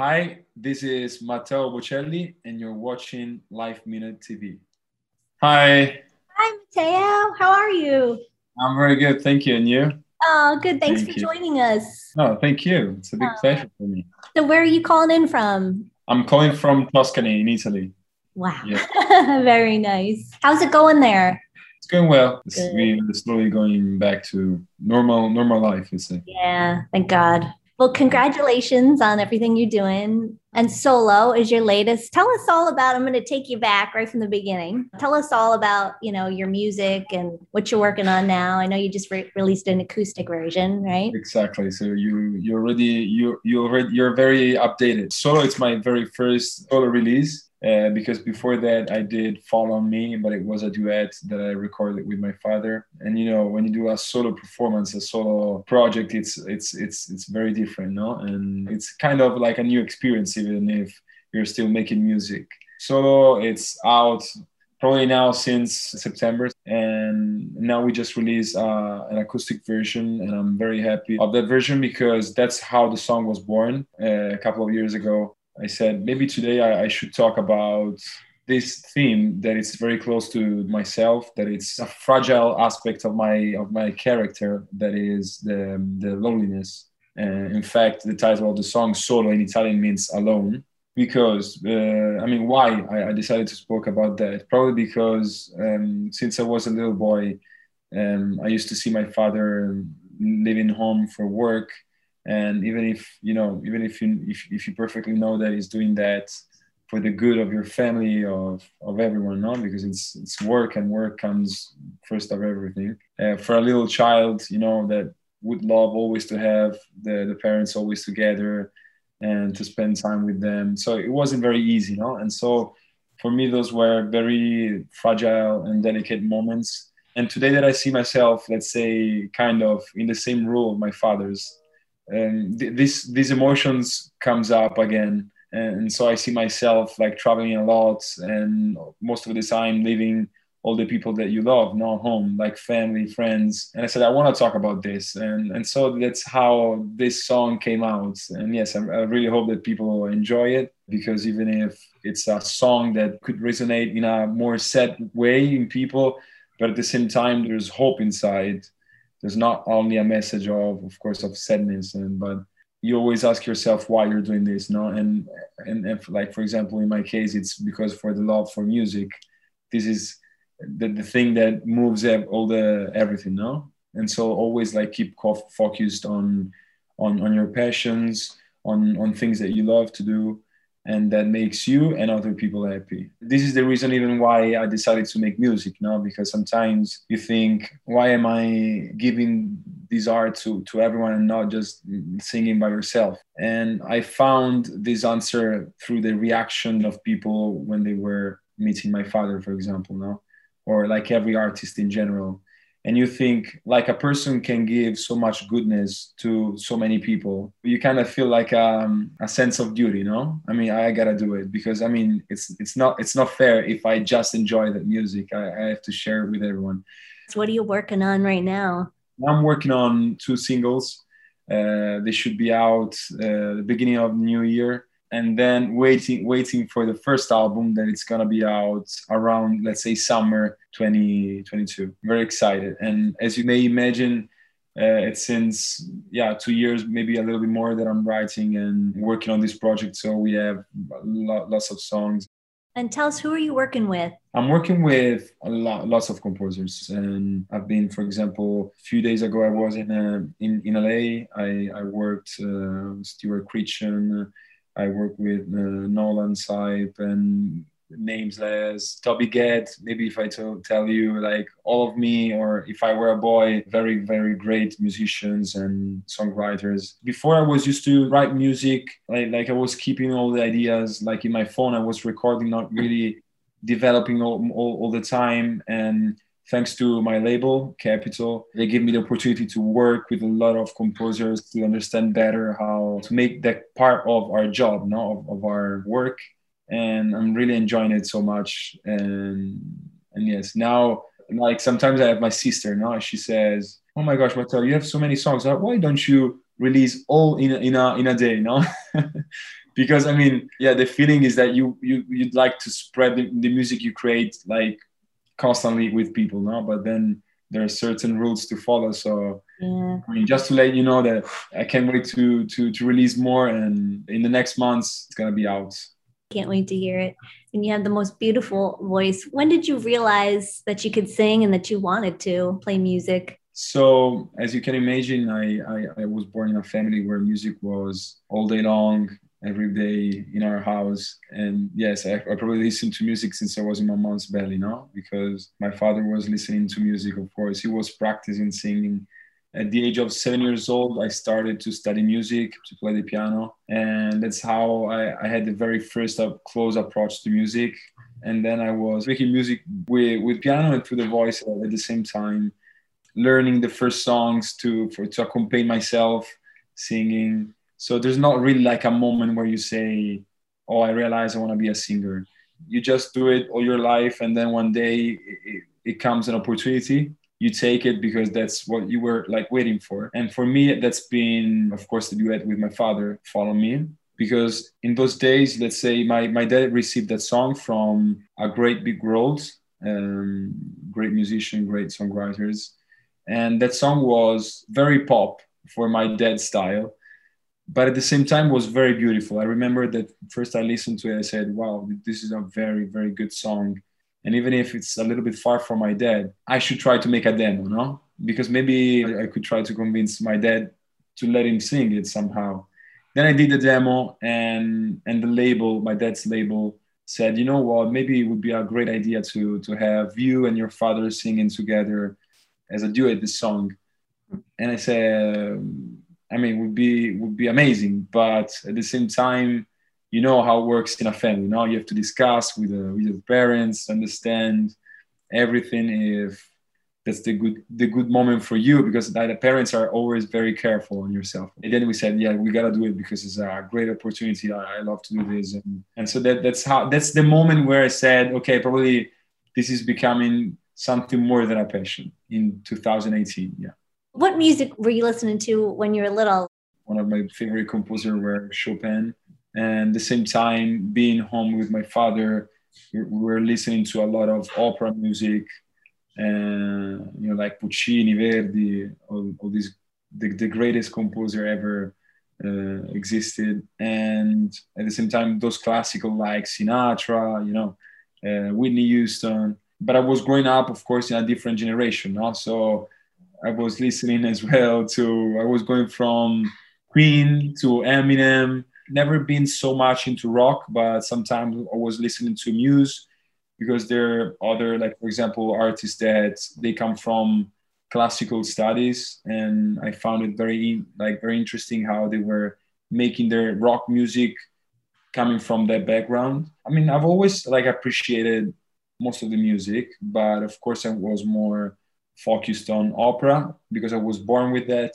Hi, this is Matteo Bocelli, and you're watching Life Minute TV. Hi. Hi, Matteo. How are you? I'm very good, thank you. And you? Oh, good. Thanks Thank for you. joining us. No, thank you. It's a big Oh. pleasure for me. So, where are you calling in from? I'm calling from Tuscany in Italy. Wow. Yeah. Very nice. How's it going there? It's going well. It's, we're slowly going back to normal, normal life. You say. Yeah, thank God. Well, congratulations on everything you're doing. And Solo is your latest. Tell us all about. I'm going to take you back right from the beginning. Tell us all about, you know, your music and what you're working on now. I know you just re- released an acoustic version, right? Exactly. So you you already you you already you're very updated. Solo, it's my very first solo release. Uh, because before that I did Fall on Me, but it was a duet that I recorded with my father. And you know, when you do a solo performance, a solo project, it's it's it's it's very different, no? And it's kind of like a new experience, even if you're still making music. Solo, it's out probably now since September, and now we just released uh, an acoustic version, and I'm very happy of that version because that's how the song was born uh, a couple of years ago. I said maybe today I, I should talk about this theme that it's very close to myself that it's a fragile aspect of my of my character that is the the loneliness. Uh, in fact the title of the song solo in italian means alone because uh, i mean why I, I decided to speak about that? Probably because um, since i was a little boy um, i used to see my father leaving home for work and even if you know even if you if, if you perfectly know that he's doing that for the good of your family of of everyone no? Because it's it's work and work comes first of everything. Uh, for a little child you know that would love always to have the the parents always together and to spend time with them. So it wasn't very easy no? And so for me those were very fragile and delicate moments. And today that i see myself let's say kind of in the same role of my father's um, th- this these emotions comes up again. And so i see myself like traveling a lot and most of the time leaving all the people that you love not home like family friends. And i said i want to talk about this. And and so that's how this song came out. And yes i, I really hope that people enjoy it because even if it's a song that could resonate in a more sad way in people but at the same time there's hope inside there's not only a message of of course of sadness and but you always ask yourself why you're doing this no? And and if, like for example in my case it's because for the love for music this is the, the thing that moves all the everything no? And so always like keep co- focused on on on your passions on on things that you love to do and that makes you and other people happy. This is the reason even why I decided to make music now because sometimes you think why am I giving this art to to everyone and not just singing by yourself? And I found this answer through the reaction of people when they were meeting my father for example, no? Or like every artist in general and you think like a person can give so much goodness to so many people you kind of feel like um, a sense of duty no? I mean i gotta do it because i mean it's it's not it's not fair if i just enjoy that music i, I have to share it with everyone. So, what are you working on right now? i'm working on two singles. Uh, they should be out uh, the beginning of new year and then waiting waiting for the first album that it's gonna be out around let's say summer 2022 very excited and as you may imagine uh, it's since yeah two years maybe a little bit more that i'm writing and working on this project so we have lo- lots of songs And tell us who are you working with? I'm working with a lot, lots of composers, and I've been, for example, a few days ago I was in uh, in in LA. I I worked uh, with Stuart Crichton. I work with uh, Nolan Sipe and names as Toby Gad. Maybe if I tell tell you like all of me, or if I were a boy, very very great musicians and songwriters. Before I was used to write music, like like I was keeping all the ideas like in my phone. I was recording, not really developing all, all, all the time and thanks to my label Capitol they gave me the opportunity to work with a lot of composers to understand better how to make that part of our job no of, of our work. And i'm really enjoying it so much. And and yes now like sometimes i have my sister no she says oh my gosh Marcel, you have so many songs. Why don't you release all in a, in a, in a day? No? Because I mean, yeah, the feeling is that you you you'd like to spread the, the music you create like constantly with people, now But then there are certain rules to follow. So yeah. I mean, just to let you know that I can't wait to to to release more, and in the next months it's gonna be out. Can't wait to hear it. And you have the most beautiful voice. When did you realize that you could sing and that you wanted to play music? So, as you can imagine, I, I, I was born in a family where music was all day long, every day in our house. And yes, I, I, probably listened to music since I was in my mom's belly, no? Because my father was listening to music, of course. He was practicing singing at the age of seven years old, I started to study music, to play the piano. And that's how I, I had the very first up close approach to music. And then I was making music with, with piano and through the voice at the same time, learning the first songs to, for, to accompany myself singing. So there's not really like a moment where you say, oh, I realize I want to be a singer. You just do it all your life. And then one day it, it comes an opportunity you take it because that's what you were like waiting for. And for me, that's been, of course, the duet with my father, Fall on Me. Because in those days, let's say my, my dad received that song from A Great Big World, um, great musician, great songwriters. And that song was very pop for my dad's style, but at the same time was very beautiful. I remember that first I listened to it, I said, wow, this is a very, very good song. And even if it's a little bit far from my dad i should try to make a demo no? Because maybe i could try to convince my dad to let him sing it somehow. Then i did the demo and and the label my dad's label said you know what? Maybe it would be a great idea to to have you and your father singing together as a duet this song. And i said i mean would be would be amazing but at the same time you know how it works in a family. Now you have to discuss with the, with the parents, understand everything if that's the good the good moment for you because the parents are always very careful on yourself. And then we said, yeah, we gotta do it because it's a great opportunity. I, I love to do this, and, and so that that's how that's the moment where I said, okay, probably this is becoming something more than a passion in 2018. Yeah. What music were you listening to when you were little? One of my favorite composers were Chopin. And at the same time being home with my father we were listening to a lot of opera music and you know like puccini verdi all, all these the, the greatest composer ever uh, existed. And at the same time those classical like sinatra you know uh, whitney houston. But i was growing up of course in a different generation also i was listening as well to i was going from queen to eminem never been so much into rock, but sometimes I was listening to Muse because there are other, like for example, artists that they come from classical studies, and I found it very like very interesting how they were making their rock music coming from that background. I mean, I've always like appreciated most of the music, but of course I was more focused on opera because I was born with that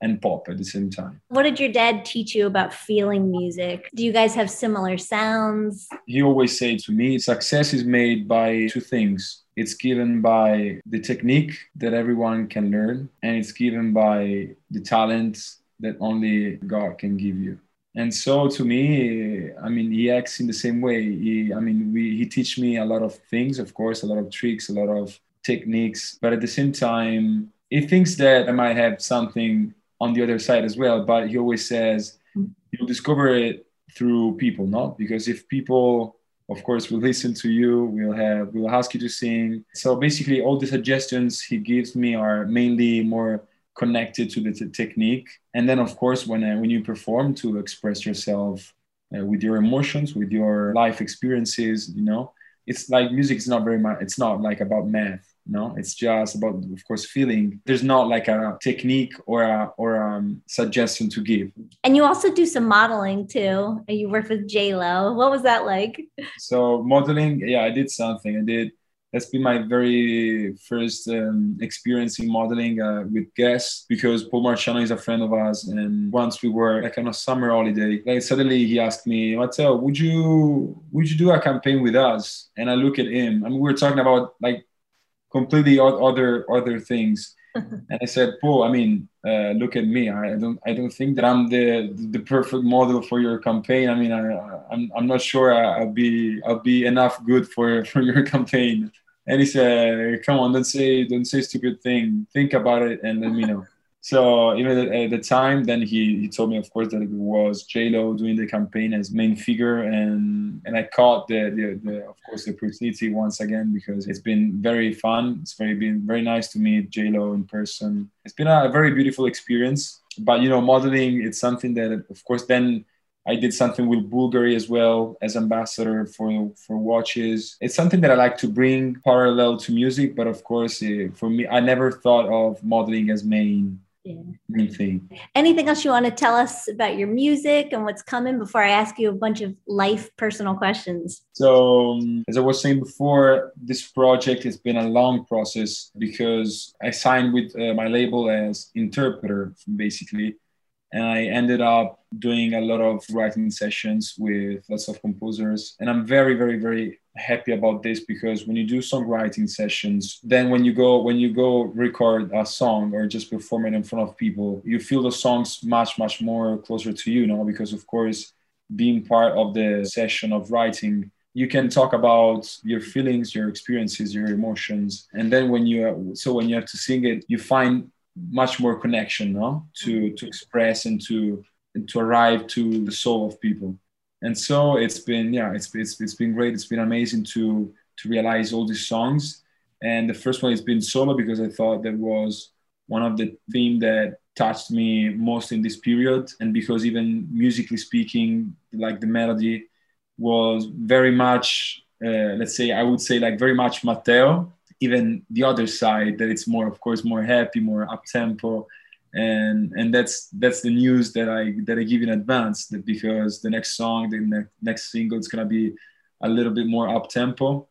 and pop at the same time. What did your dad teach you about feeling music? Do you guys have similar sounds? He always said to me, success is made by two things. It's given by the technique that everyone can learn, and it's given by the talent that only God can give you. And so to me, I mean, he acts in the same way. He, I mean, we, he teach me a lot of things, of course, a lot of tricks, a lot of techniques, but at the same time, he thinks that I might have something on the other side as well. But he always says you'll discover it through people, not because if people of course will listen to you we'll have we'll ask you to sing so basically all the suggestions he gives me are mainly more connected to the t- technique and then of course when uh, when you perform to express yourself uh, with your emotions with your life experiences you know it's like music is not very much it's not like about math no? It's just about of course feeling. There's not like a technique or a or a um, suggestion to give. And you also do some modeling too. You work with j lo what was that like? So modeling yeah i did something. I did that's been my very first um, experience in modeling uh, with Guess because Paul Marciano is a friend of ours. And once we were like on a summer holiday, like suddenly he asked me, Matteo, would you would you do a campaign with us? And I look at him. I mean, we were talking about like completely other other things. and I said, Paul, I mean, uh, look at me. I don't I don't think that I'm the the perfect model for your campaign. I mean, I, I'm I'm not sure I'll be I'll be enough good for for your campaign. And he said, "Come on, don't say don't say stupid thing. Think about it and let me know." So even at the time, then he, he told me, of course, that it was J Lo doing the campaign as main figure, and and I caught the, the, the of course the opportunity once again because it's been very fun. It's very been very nice to meet J Lo in person. It's been a very beautiful experience. But you know, modeling it's something that of course then I did something with Bulgari as well as ambassador for for watches. It's something that I like to bring parallel to music, but of course, eh, for me, I never thought of modeling as main yeah. Anything. Anything else you want to tell us about your music and what's coming before I ask you a bunch of life personal questions? So, um, as I was saying before, this project has been a long process because I signed with uh, my label as interpreter, basically and I ended up doing a lot of writing sessions with lots of composers. And I'm very, very, very happy about this because when you do songwriting sessions, then when you go when you go record a song or just perform it in front of people, you feel the songs much, much more closer to you, you know, because of course being part of the session of writing you can talk about your feelings your experiences your emotions and then when you so when you have to sing it you find much more connection no? To to express and to and to arrive to the soul of people. And so it's been yeah it's, it's it's been great. It's been amazing to to realize all these songs. And the first one has been solo because i thought that was one of the theme that touched me most in this period. And because even musically speaking like the melody was very much uh, let's say i would say like very much matteo even the other side that it's more of course more happy more up tempo and and that's that's the news that i that i give in advance that because the next song the ne- next single is going to be a little bit more up tempo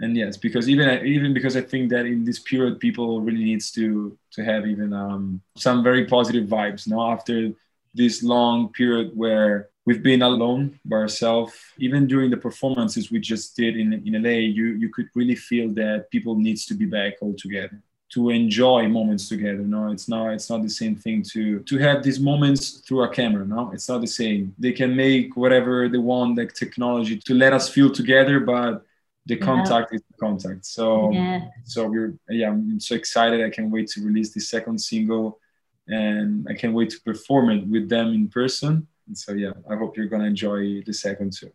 and yes because even even because i think that in this period people really needs to to have even um, some very positive vibes now after this long period where we've been alone by ourselves. Even during the performances we just did in, in LA, you, you could really feel that people needs to be back all together to enjoy moments together. No, it's not it's not the same thing to to have these moments through a camera. No, it's not the same. They can make whatever they want, like technology, to let us feel together, but the yeah. contact is the contact. So yeah. so we're yeah, I'm so excited. I can't wait to release the second single and I can't wait to perform it with them in person and so yeah, I hope you're gonna enjoy the second too.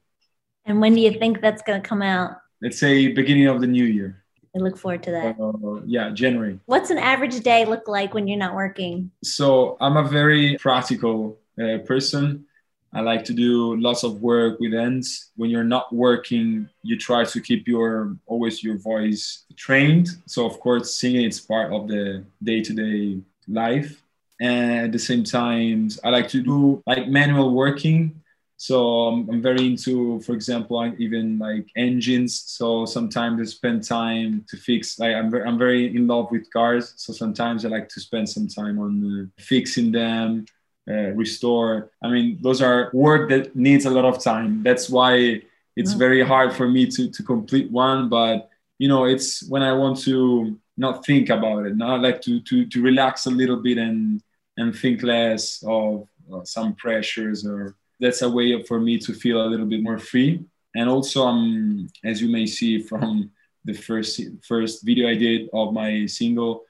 And when do you think that's gonna come out? Let's say beginning of the new year. I look forward to that. Uh, yeah, January. What's an average day look like when you're not working? So I'm a very practical uh, person. I like to do lots of work with ends. When you're not working, you try to keep your always your voice trained. So of course, singing is part of the day-to-day life and at the same time i like to do like manual working. So um, i'm very into for example even like engines. So sometimes i spend time to fix like i'm very, I'm very in love with cars. So sometimes i like to spend some time on uh, fixing them uh, restore. I mean those are work that needs a lot of time. That's why it's mm. very hard for me to to complete one. But you know it's when i want to not think about it. Not like to to to relax a little bit and and think less of uh, some pressures or that's a way for me to feel a little bit more free. And also um, as you may see from the first first video i did of my single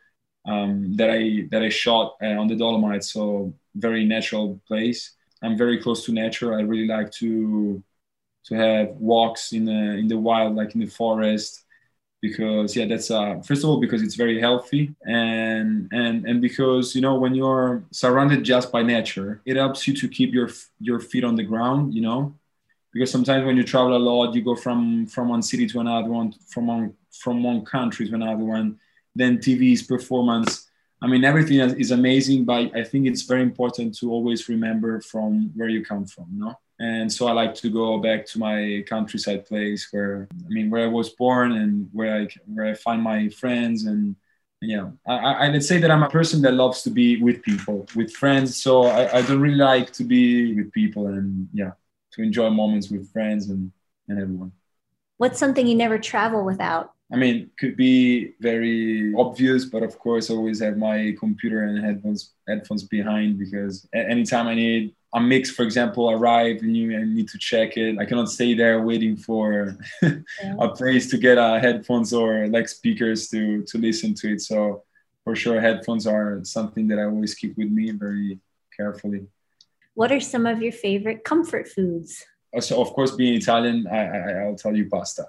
um, that i that i shot uh, on the dolomites so very natural place. I'm very close to nature. I really like to to have walks in the in the wild like in the forest because yeah that's uh first of all because it's very healthy and and and because you know when you're surrounded just by nature it helps you to keep your your feet on the ground you know? Because sometimes when you travel a lot you go from from one city to another one from one from one country to another one then tv's performance i mean everything is amazing but i think it's very important to always remember from where you come from no and so I like to go back to my countryside place where I mean where I was born and where I where I find my friends and yeah I, I would say that I'm a person that loves to be with people with friends so I, I don't really like to be with people and yeah to enjoy moments with friends and and everyone. What's something you never travel without? I mean, could be very obvious, but of course, I always have my computer and headphones headphones behind because anytime I need a mix, for example, arrive and you need to check it, I cannot stay there waiting for a place to get uh, headphones or like speakers to to listen to it. So for sure, headphones are something that I always keep with me very carefully. What are some of your favorite comfort foods? Uh, so, of course, being Italian, I, I, will tell you pasta.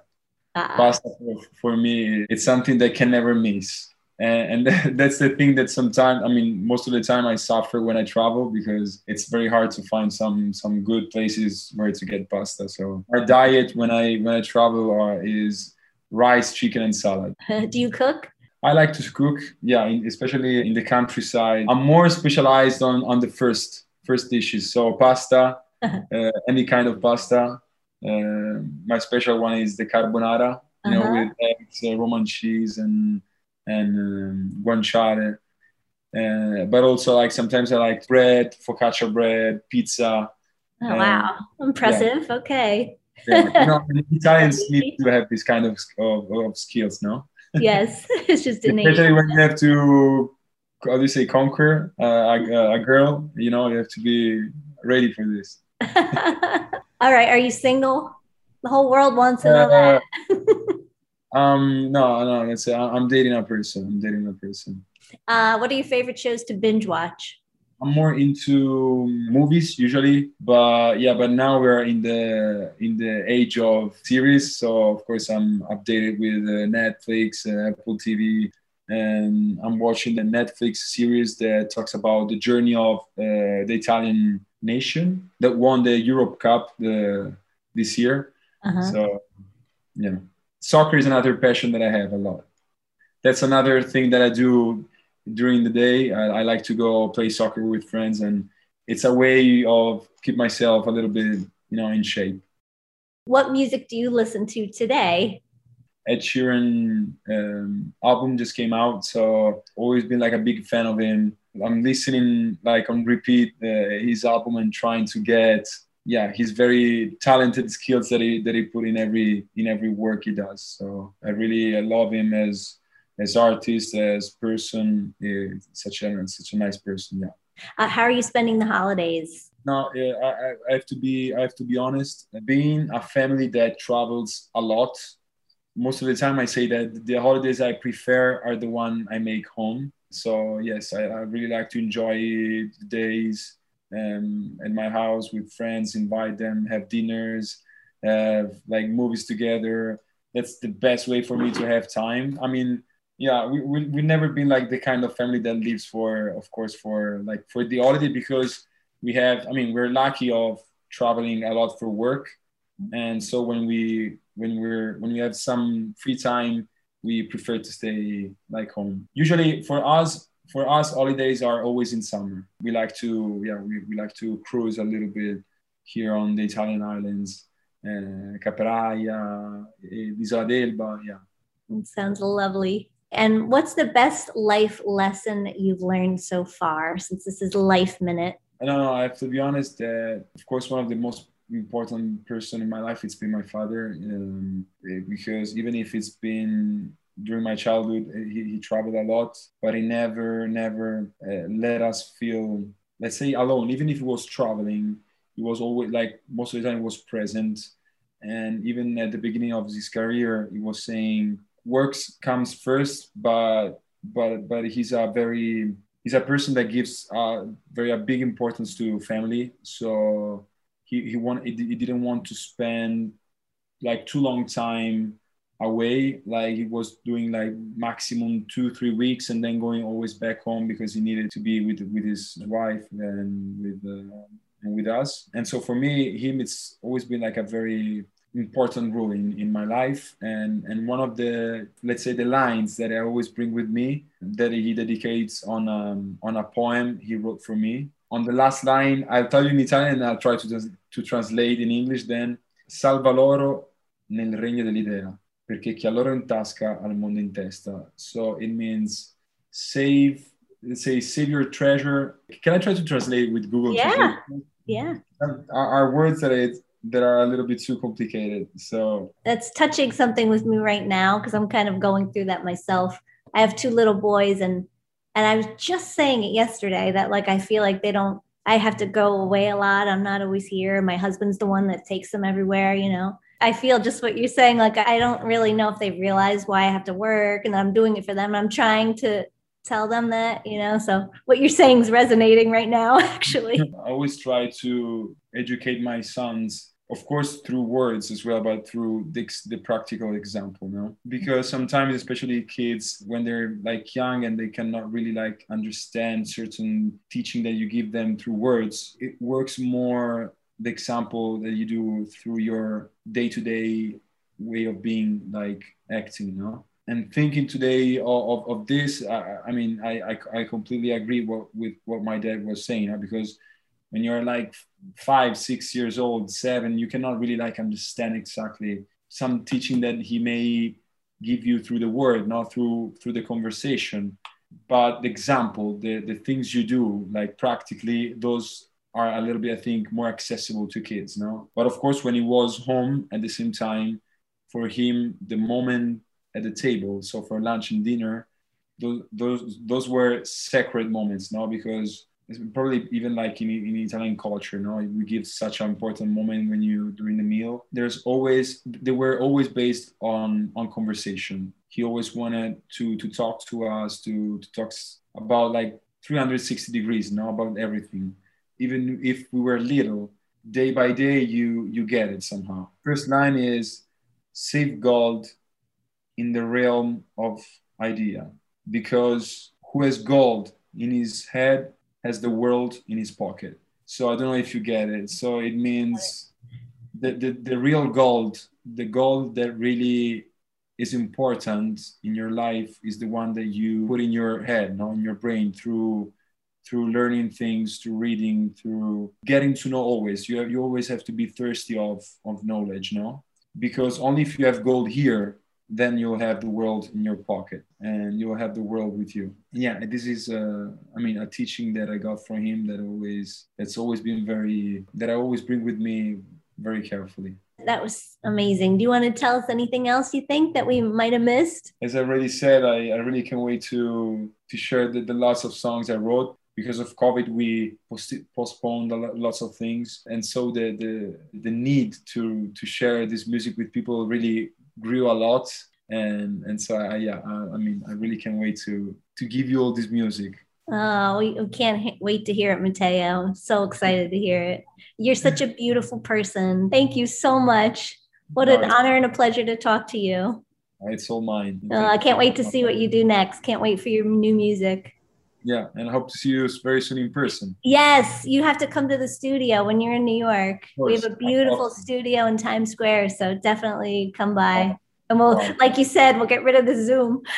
Uh-uh. Pasta for, for, me, it's something that can never miss. And, and that's the thing that sometimes, I mean, most of the time I suffer when I travel because it's very hard to find some some good places where to get pasta. So our diet when I when I travel uh, is rice, chicken, and salad. Do you cook? I like to cook, yeah, in, especially in the countryside. I'm more specialized on on the first first dishes, so pasta, uh, any kind of pasta. Uh, my special one is the carbonara, you uh-huh. know, with eggs, uh, Roman cheese, and and um, guanciale. Uh, but also, like sometimes I like bread, focaccia bread, pizza. Oh wow, impressive! Yeah. Okay. yeah. You know, Italians need to have this kind of, of, of skills, no? yes, it's just innate. Especially when you have to, how do you say, conquer uh, a, a girl. You know, you have to be ready for this. All right. Are you single? The whole world wants to know uh, that. Um, no, no. Let's say I'm dating a person. I'm dating a person. Uh, what are your favorite shows to binge watch? I'm more into movies usually, but yeah, but now we're in the in the age of series, so of course I'm updated with uh, Netflix, uh, Apple TV, and I'm watching the Netflix series that talks about the journey of uh, the Italian nation that won the Europe Cup the, this year. Uh-huh. So, yeah, soccer is another passion that I have a lot. That's another thing that I do during the day. I, I like to go play soccer with friends, and it's a way of keep myself a little bit, you know, in shape. What music do you listen to today? Ed Sheeran um, album just came out, so always been like a big fan of him. I'm listening like on repeat uh, his album and trying to get yeah his very talented skills that he that he put in every in every work he does. So I really I love him as as artist as person. He's such a such a nice person. Yeah. Uh, how are you spending the holidays? No, I, I have to be I have to be honest. Being a family that travels a lot, most of the time I say that the holidays I prefer are the one I make home so yes, I, I really like to enjoy the days um, at my house with friends, invite them, have dinners, have like movies together. That's the best way for me to have time. I mean, yeah, we, we, we've never been like the kind of family that lives for, of course, for like for the holiday because we have, I mean, we're lucky of traveling a lot for work. And so when we, when we're, when we have some free time, we prefer to stay like home. Usually for us, for us, holidays are always in summer. We like to, yeah, we, we like to cruise a little bit here on the Italian islands, uh, Capraia, Isola d'Elba, yeah. It sounds lovely. And what's the best life lesson that you've learned so far since this is Life Minute? I don't know. I have to be honest. Uh, of course, one of the most important person in my life it's been my father um, because even if it's been during my childhood he, he traveled a lot but he never never uh, let us feel let's say alone. Even if he was traveling he was always like most of the time he was present. And even at the beginning of his career he was saying works comes first but but but he's a very he's a person that gives uh, very a big importance to family. So he he want he didn't want to spend like too long time away like he was doing like maximum two three weeks and then going always back home because he needed to be with with his wife and with uh, and with us. And so for me him it's always been like a very important role in, in my life. And and one of the let's say the lines that i always bring with me that he dedicates on um, on a poem he wrote for me. On the last line, I'll tell you in Italian and I'll try to, to translate in English then. Salva loro nel regno dell'idea, perché chi ha loro in tasca ha il mondo in testa. So it means save, let's say, save your treasure. Can I try to translate with Google? Yeah. Yeah. Our, our words that it, that are a little bit too complicated. So that's touching something with me right now because I'm kind of going through that myself. I have two little boys and and I was just saying it yesterday that like I feel like they don't I have to go away a lot. I'm not always here. My husband's the one that takes them everywhere, you know. I feel just what you're saying like I don't really know if they realize why I have to work and I'm doing it for them. I'm trying to tell them that, you know. So what you're saying is resonating right now actually. I always try to educate my sons of course through words as well but through the, the practical example no because sometimes especially kids when they're like young and they cannot really like understand certain teaching that you give them through words it works more the example that you do through your day-to-day way of being like acting you know? And thinking today of, of, of this I, I mean I, I, I completely agree what, with what my dad was saying because when you're like five six years old seven you cannot really like understand exactly some teaching that he may give you through the word not through through the conversation. But the example the the things you do like practically those are a little bit i think more accessible to kids no but of course when he was home at the same time for him the moment at the table so for lunch and dinner those those, those were sacred moments no because it's probably even like in, in Italian culture, you we give such an important moment when you during the meal. There's always they were always based on on conversation. He always wanted to to talk to us, to to talk about like 360 degrees, know, about everything. Even if we were little, day by day you you get it somehow. First line is save gold in the realm of idea because who has gold in his head has the world in his pocket. So I don't know if you get it. So it means the, the, the real gold, the gold that really is important in your life is the one that you put in your head, not in your brain through through learning things, through reading, through getting to know always. You have, you always have to be thirsty of, of knowledge, no? Because only if you have gold here, then you'll have the world in your pocket and you'll have the world with you. Yeah this is uh, i mean a teaching that i got from him that always that's always been very that i always bring with me very carefully. That was amazing. Do you want to tell us anything else you think that we might have missed? As i already said i, I really can't wait to to share the, the lots of songs i wrote because of covid we post- postponed lots of things and so the, the the need to to share this music with people really grew a lot and and so I, yeah I, I, mean I really can't wait to to give you all this music. Oh, we, we can't wait to hear it, Matteo. I'm so excited to hear it. You're such a beautiful person. Thank you so much. What an honor and a pleasure to talk to you. It's all mine. Uh, I can't wait to see what you do next. Can't wait for your new music. Yeah, and I hope to see you very soon in person. Yes, you have to come to the studio when you're in New York. We have a beautiful awesome. studio in Times Square, so definitely come by. And we'll, like you said, we'll get rid of the Zoom.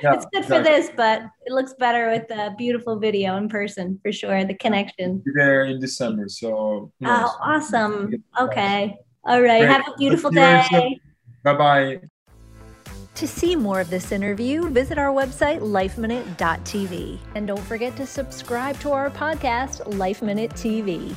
Yeah, it's good exactly. for this, but it looks better with a beautiful video in person for sure. The connection. Be there in December, so. Oh, awesome! Okay, all right. Great. Have a beautiful day. Bye bye. To see more of this interview, visit our website, lifeminute.tv. And don't forget to subscribe to our podcast, Life Minute TV.